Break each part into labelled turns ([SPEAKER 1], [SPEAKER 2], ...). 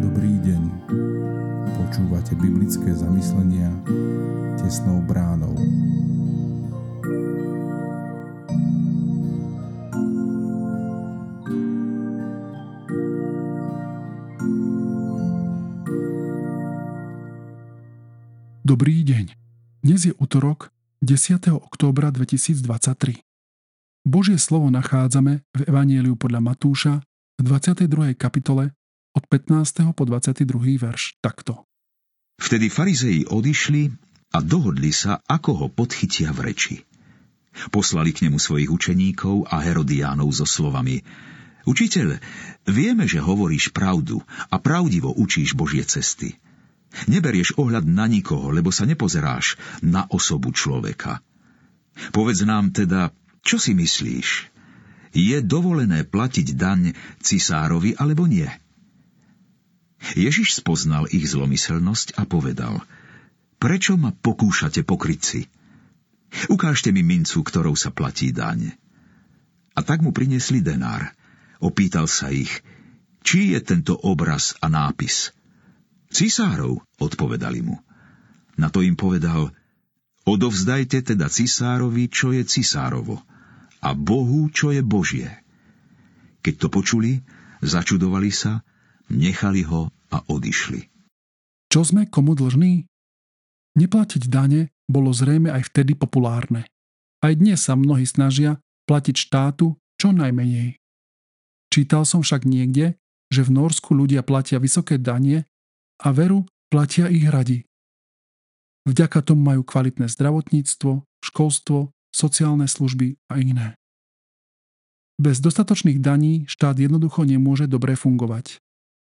[SPEAKER 1] Dobrý deň. Počúvate biblické zamyslenia tesnou bránou.
[SPEAKER 2] Dobrý deň. Dnes je útorok 10. októbra 2023. Božie slovo nachádzame v Evanieliu podľa Matúša v 22. kapitole od 15. po 22. verš takto.
[SPEAKER 3] Vtedy farizei odišli a dohodli sa, ako ho podchytia v reči. Poslali k nemu svojich učeníkov a Herodiánov so slovami Učiteľ, vieme, že hovoríš pravdu a pravdivo učíš Božie cesty. Neberieš ohľad na nikoho, lebo sa nepozeráš na osobu človeka. Povedz nám teda, čo si myslíš? Je dovolené platiť daň cisárovi alebo nie? Ježiš spoznal ich zlomyselnosť a povedal Prečo ma pokúšate pokrytci? Ukážte mi mincu, ktorou sa platí daň. A tak mu priniesli denár. Opýtal sa ich, či je tento obraz a nápis – Cisárov, odpovedali mu. Na to im povedal, odovzdajte teda cisárovi, čo je cisárovo, a Bohu, čo je Božie. Keď to počuli, začudovali sa, nechali ho a odišli.
[SPEAKER 2] Čo sme komu dlžní? Neplatiť dane bolo zrejme aj vtedy populárne. Aj dnes sa mnohí snažia platiť štátu čo najmenej. Čítal som však niekde, že v Norsku ľudia platia vysoké danie a veru platia ich radi. Vďaka tomu majú kvalitné zdravotníctvo, školstvo, sociálne služby a iné. Bez dostatočných daní štát jednoducho nemôže dobre fungovať.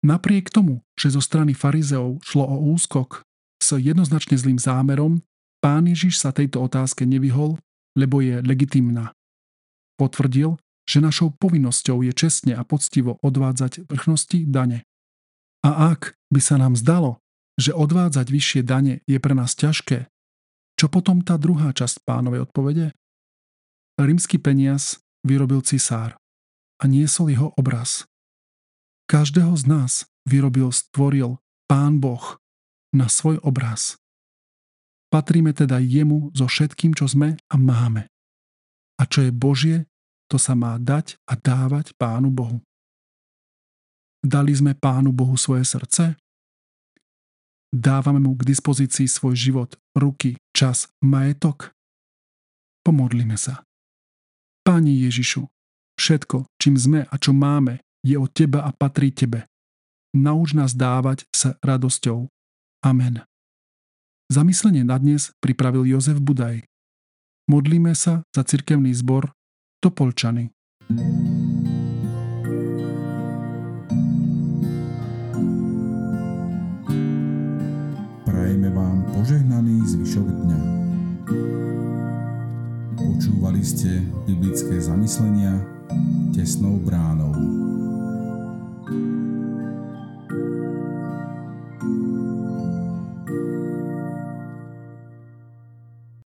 [SPEAKER 2] Napriek tomu, že zo strany farizeov šlo o úskok s jednoznačne zlým zámerom, pán Ježiš sa tejto otázke nevyhol, lebo je legitimná. Potvrdil, že našou povinnosťou je čestne a poctivo odvádzať vrchnosti dane. A ak by sa nám zdalo, že odvádzať vyššie dane je pre nás ťažké, čo potom tá druhá časť pánovej odpovede? Rímsky peniaz vyrobil cisár a niesol jeho obraz. Každého z nás vyrobil, stvoril Pán Boh na svoj obraz. Patríme teda jemu so všetkým, čo sme a máme. A čo je Božie, to sa má dať a dávať Pánu Bohu. Dali sme Pánu Bohu svoje srdce? Dávame mu k dispozícii svoj život, ruky, čas, majetok? Pomodlime sa. Páni Ježišu, všetko, čím sme a čo máme, je od Teba a patrí Tebe. Nauč nás dávať sa radosťou. Amen. Zamyslenie na dnes pripravil Jozef Budaj. Modlíme sa za cirkevný zbor Topolčany. thank
[SPEAKER 1] požehnaný zvyšok dňa. Počúvali ste biblické zamyslenia tesnou bránou.